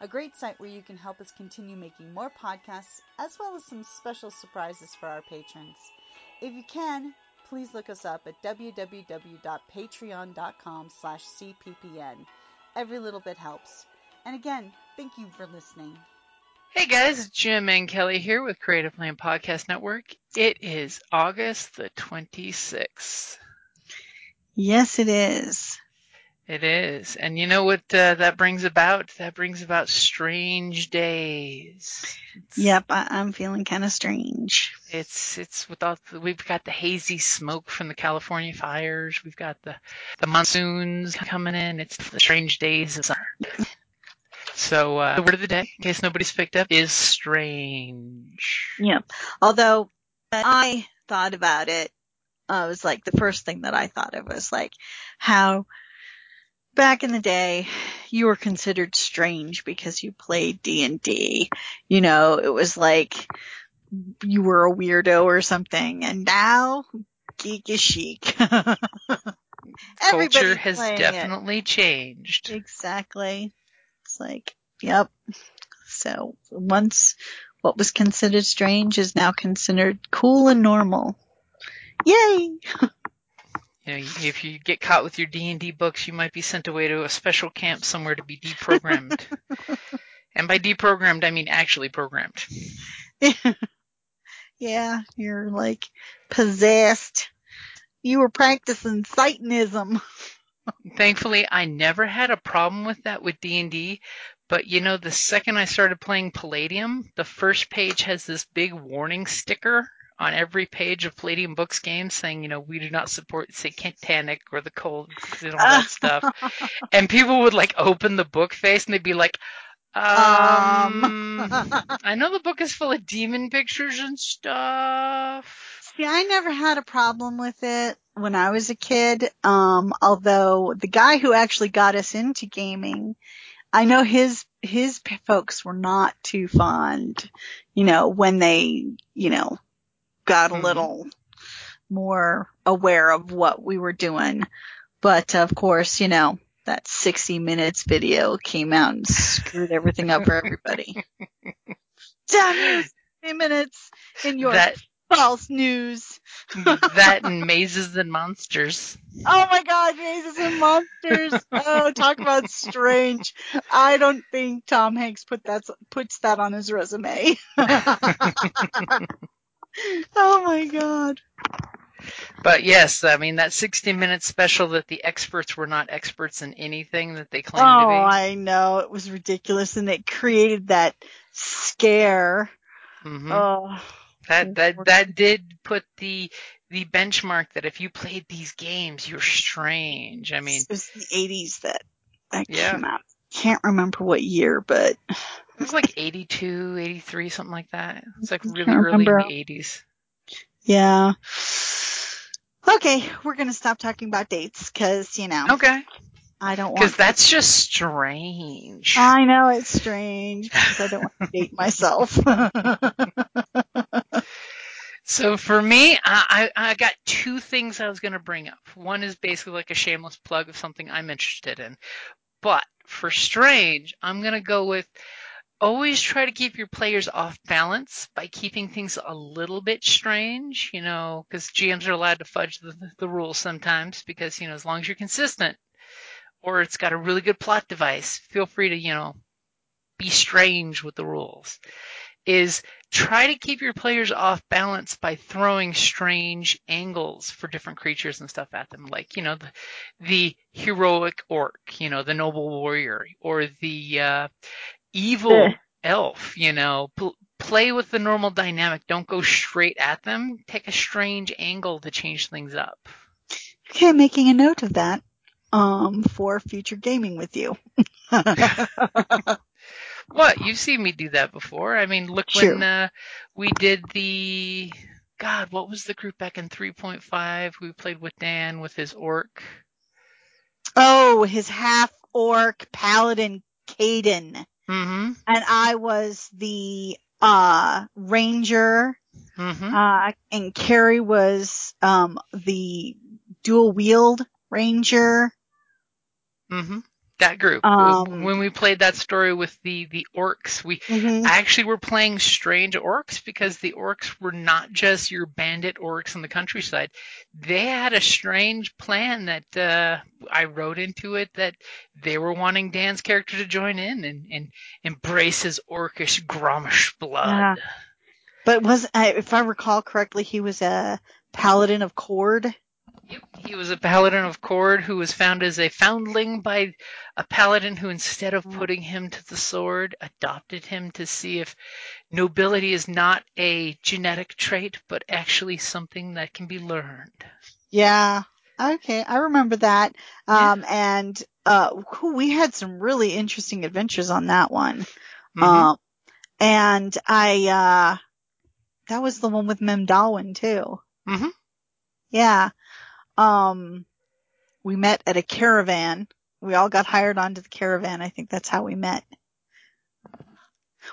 a great site where you can help us continue making more podcasts, as well as some special surprises for our patrons. If you can, please look us up at www.patreon.com slash cppn. Every little bit helps. And again, thank you for listening. Hey guys, Jim and Kelly here with Creative Play and Podcast Network. It is August the 26th. Yes, it is. It is. And you know what uh, that brings about? That brings about strange days. It's, Yep, I- I'm feeling kind of strange. It's it's with all we've got the hazy smoke from the California fires. We've got the the monsoons coming in. It's the strange days of summer. So uh, the word of the day, in case nobody's picked up, is strange. Yep. Although I thought about it, uh, it was like the first thing that I thought of was like how back in the day you were considered strange because you played D&D. You know, it was like you were a weirdo or something and now geek is chic. Culture has playing it. definitely changed. Exactly. It's like, yep. So once what was considered strange is now considered cool and normal. Yay! You know, if you get caught with your D and D books, you might be sent away to a special camp somewhere to be deprogrammed. and by deprogrammed, I mean actually programmed. yeah, you're like possessed. You were practicing Satanism. Thankfully, I never had a problem with that with D and D. But you know, the second I started playing Palladium, the first page has this big warning sticker on every page of Palladium Books games saying, you know, we do not support satanic or the cold and all that stuff. And people would like open the book face and they'd be like, um, I know the book is full of demon pictures and stuff. See, I never had a problem with it when I was a kid. Um, although the guy who actually got us into gaming, I know his, his folks were not too fond, you know, when they, you know, got a Mhm. little more aware of what we were doing. But of course, you know, that 60 minutes video came out and screwed everything up for everybody. Damn you, 60 minutes in your That false news. that and mazes and monsters. Oh my god, Mazes and Monsters. Oh, talk about strange. I don't think Tom Hanks put that puts that on his resume. oh my god. But yes, I mean that 60 minute special that the experts were not experts in anything that they Oh, claimed to be. Oh, I know. It was ridiculous and it created that scare. Mhm. Oh. That that that did put the the benchmark that if you played these games, you're strange. I mean, it was the 80s that that Yeah. came out. Can't remember what year, but it was like 82, 83, something like that. It's like really early in the 80s. yeah. Okay, we're gonna stop talking about dates because you know Okay. I don't want. Because that's just strange. I know it's strange because I don't want to date myself. So for me, I, I I got two things I was going to bring up. One is basically like a shameless plug of something I'm interested in. But for strange, I'm going to go with always try to keep your players off balance by keeping things a little bit strange, you know, because GMs are allowed to fudge the, the rules sometimes because, you know, as long as you're consistent or it's got a really good plot device, feel free to, you know, be strange with the rules. Is try to keep your players off balance by throwing strange angles for different creatures and stuff at them, like you know the, the heroic orc, you know the noble warrior, or the uh, evil elf. You know, pl- play with the normal dynamic. Don't go straight at them. Take a strange angle to change things up. Okay, making a note of that um, for future gaming with you. What? You've seen me do that before. I mean, look True. when uh, we did the God, what was the group back in 3.5? We played with Dan with his orc. oh, his half orc paladin Caden. Mm-hmm. And I was the uh ranger Mm-hmm. uh and Carrie was um the dual wield ranger. Mm-hmm. That group. Um, when we played that story with the the orcs, we Mhm. actually were playing strange orcs because the orcs were not just your bandit orcs in the countryside. They had a strange plan that uh, I wrote into it that they were wanting Dan's character to join in and, and embrace his orcish Gromish blood. Yeah. But was I if I recall correctly, he was a paladin of Kord. He was a paladin of Kord who was found as a foundling by a paladin who, instead of putting him to the sword, adopted him to see if nobility is not a genetic trait, but actually something that can be learned. Yeah. Okay, I remember that. Um, and uh, we had some really interesting adventures on that one. Mhm. Um, and I, uh, that was the one with Mem Darwin too. Mhm. Yeah. Um, we met at a caravan. We all got hired onto the caravan. I think that's how we met.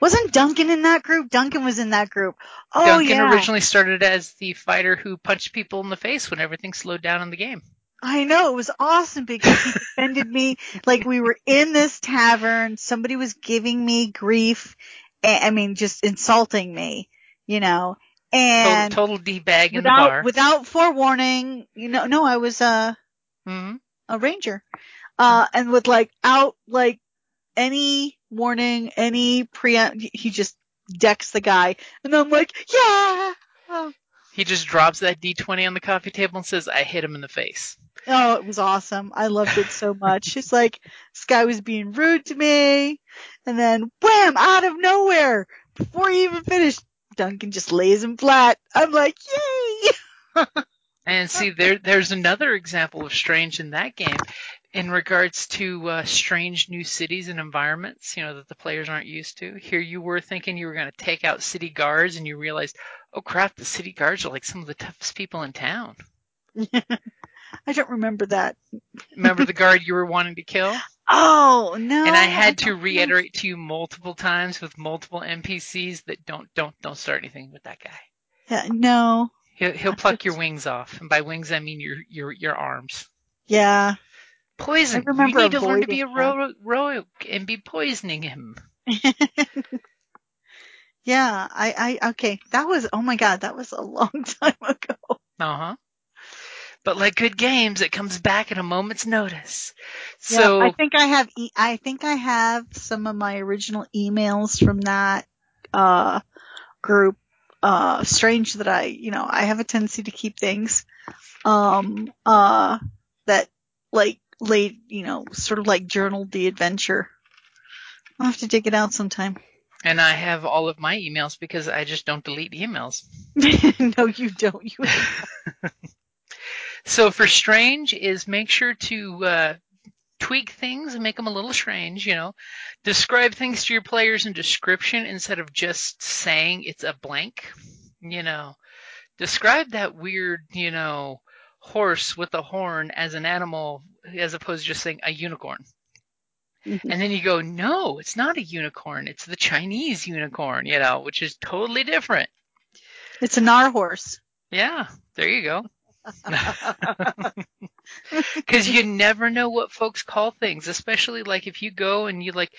Wasn't Duncan in that group? Duncan was in that group. Oh Duncan yeah. originally started as the fighter who punched people in the face when everything slowed down in the game. I know, it was awesome because he defended me. Like we were in this tavern, somebody was giving me grief. I mean, just insulting me, you know, and total, total d-bag in the without, bar. without forewarning, you know, no, I was, uh, Mhm. a ranger. Uh, and with like out, like any warning, any pre, he just decks the guy. And I'm like, yeah. Oh, He just drops that d20 on the coffee table and says, I hit him in the face. Oh, it was awesome. I loved it so much. It's like this guy was being rude to me, and then wham, out of nowhere, before he even finished, Duncan just lays him flat. I'm like, yay! And see, there, there's another example of strange in that game in regards to uh, strange new cities and environments, you know, that the players aren't used to. Here you were thinking you were going to take out city guards and you realized, oh crap, the city guards are like some of the toughest people in town. I don't remember that. Remember the guard you were wanting to kill? Oh no! And I had to reiterate to you multiple times with multiple NPCs that don't don't don't start anything with that guy. Yeah, no. He'll he'll pluck your wings off, and by wings I mean your your your arms. Yeah. Poison. I remember you need to learn to be a avoiding ro- rogue and be poisoning him. yeah. I. I. Okay. That was. Oh my god. That was a long time ago. Uh huh. But like good games, it comes back at a moment's notice. Yeah, So I think I have. E- I think I have some of my original emails from that uh group. Uh, strange that I, you know, I have a tendency to keep things, um, uh, that like late, you know, sort of like journaled the adventure. I'll have to dig it out sometime. and I have all of my emails because I just don't delete emails. no, you don't. You. So for strange is make sure to uh, tweak things and make them a little strange. You know, describe things to your players in description instead of just saying it's a blank. You know, describe that weird, you know, horse with a horn as an animal as opposed to just saying a unicorn. And then you go, no, it's not a unicorn. It's the Chinese unicorn, you know, which is totally different. It's an R horse. Yeah, there you go. Because you never know what folks call things, especially like if you go and you like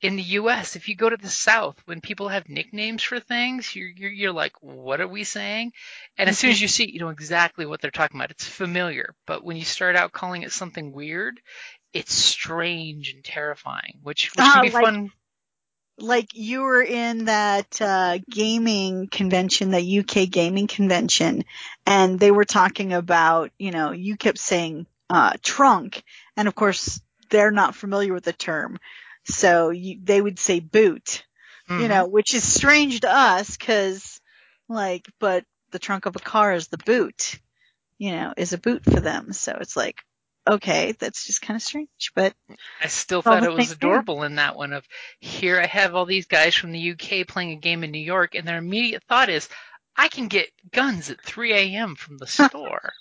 in the U.S. If you go to the South, when people have nicknames for things, you're you're, you're like, what are we saying? And as soon as you see it, you know exactly what they're talking about. It's familiar, but when you start out calling it something weird, it's strange and terrifying, which which can uh, be like- fun. Like you were in that uh, gaming convention, the UK gaming convention, and they were talking about, you know, you kept saying uh, trunk, and of course they're not familiar with the term, so you, they would say boot, Mhm. you know, which is strange to us because, like, but the trunk of a car is the boot, you know, is a boot for them. So it's like, okay, that's just kind of strange, but I still thought it was same thing. adorable in that one of here I have all these guys from the UK playing a game in New York and their immediate thought is I can get guns at 3 a.m. from the store.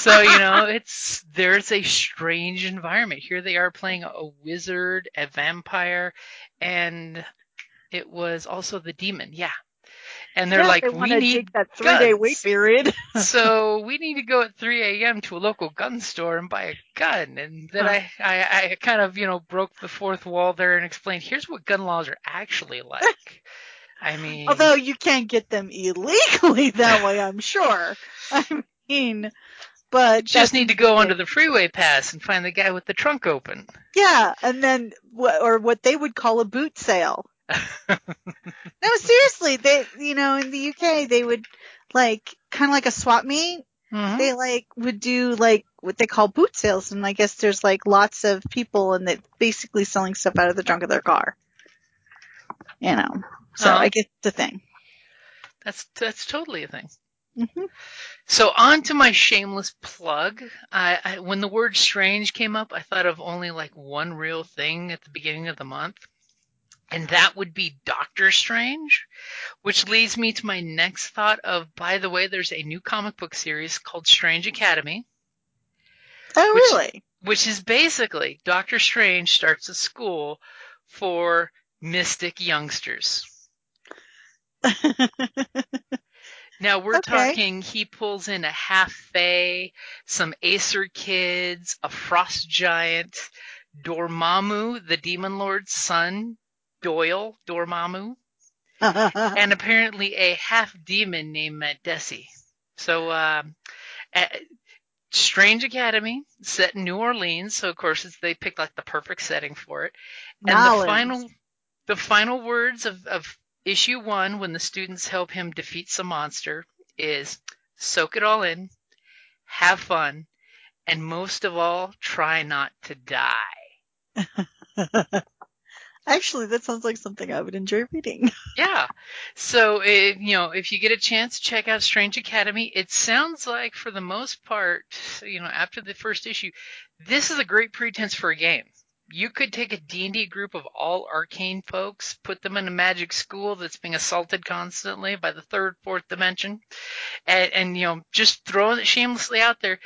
so, you know, it's there's a strange environment. Here they are playing a wizard, a vampire, and it was also the demon. Yeah. And they're like, they we need that three day guns." wait period. so we need to go at 3 a.m. to a local gun store and buy a gun. And then Huh. I, I, I kind of, you know, broke the fourth wall there and explained, here's what gun laws are actually like. I mean, Although you can't get them illegally that way, I'm sure. I mean, but you just need to go onto the freeway pass and find the guy with the trunk open. Yeah, and then or what they would call a boot sale. No, seriously, they you know in the UK they would like kind of like a swap meet. Mhm. They like would do like what they call boot sales, and I guess there's like lots of people and they basically selling stuff out of the trunk of their car. You know, so Uh-huh. I guess it's a thing. That's that's totally a thing. hmm So on to my shameless plug. I, I when the word strange came up, I thought of only like one real thing at the beginning of the month. And that would be Doctor Strange, which leads me to my next thought of by the way, there's a new comic book series called Strange Academy, Oh, Which- really? which is basically Doctor Strange starts a school for mystic youngsters. Now we're Okay. talking he pulls in a half fae, some Aesir kids, a frost giant, Dormammu, the demon lord's son, Doyle Dormammu, and apparently a half demon named Madesi. So um uh, Strange Academy, set in New Orleans, so of course it's, they picked like the perfect setting for it. And the final the final words of, of issue one when the students help him defeat some monster is soak it all in, have fun, and most of all, try not to die. Actually, that sounds like something I would enjoy reading. Yeah. So, if, you know, if you get a chance, check out Strange Academy. It sounds like, for the most part, you know, after the first issue, this is a great pretense for a game. You could take a D&D group of all arcane folks, put them in a magic school that's being assaulted constantly by the third, fourth dimension, and, and you know, just throwing it shamelessly out there.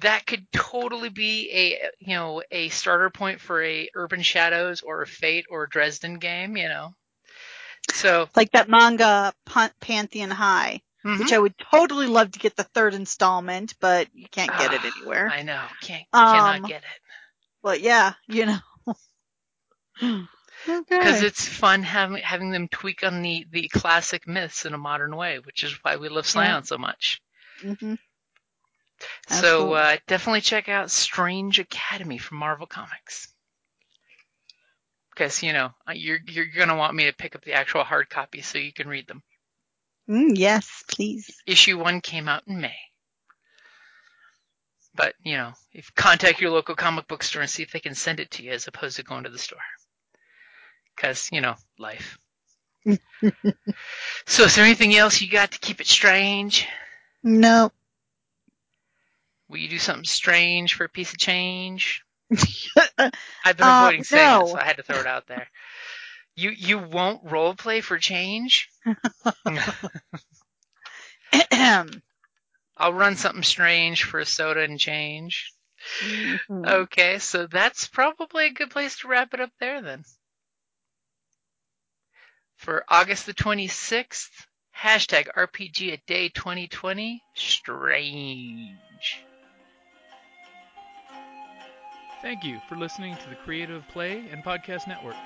That could totally be a, you know, a starter point for a Urban Shadows or a Fate or a Dresden game, you know. So, like that manga Pantheon High, mhm. which I would totally love to get the third installment, but you can't get it anywhere. I know. Can't Um, cannot get it. But yeah, you know. Because okay. it's fun having having them tweak on the, the classic myths in a modern way, which is why we love Scion so much. hmm So uh, definitely check out Strange Academy from Marvel Comics. Because you know you're you're gonna want me to pick up the actual hard copy so you can read them. Mm, yes, please. Issue one came out in May. But you know, if contact your local comic book store and see if they can send it to you as opposed to going to the store. Because you know, life. so, is there anything else you got to keep it strange? No. Will you do something strange for a piece of change? I've been Uh, avoiding saying no. it, so I had to throw it out there. You you won't role play for change? I'll run something strange for a soda and change. Mhm. Okay, so that's probably a good place to wrap it up there then. For August the 26th, hashtag RPG a day 2020, strange. Thank you for listening to the Creative Play and Podcast Network.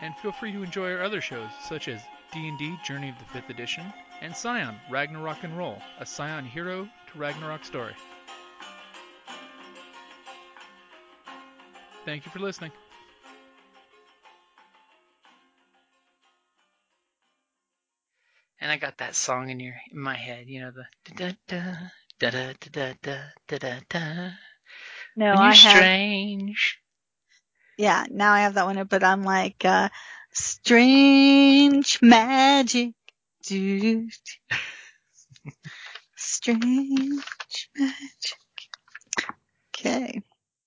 And feel free to enjoy our other shows such as D&D Journey of the 5th Edition and Scion Ragnarok and Roll, a Scion hero to Ragnarok story. Thank you for listening. and I got that song in your in my head. You know the da da da da da da da da da. No, When you're I have. strange. Yeah, now I have that one, but I'm like, uh, Strange magic, dude. Strange magic. Okay.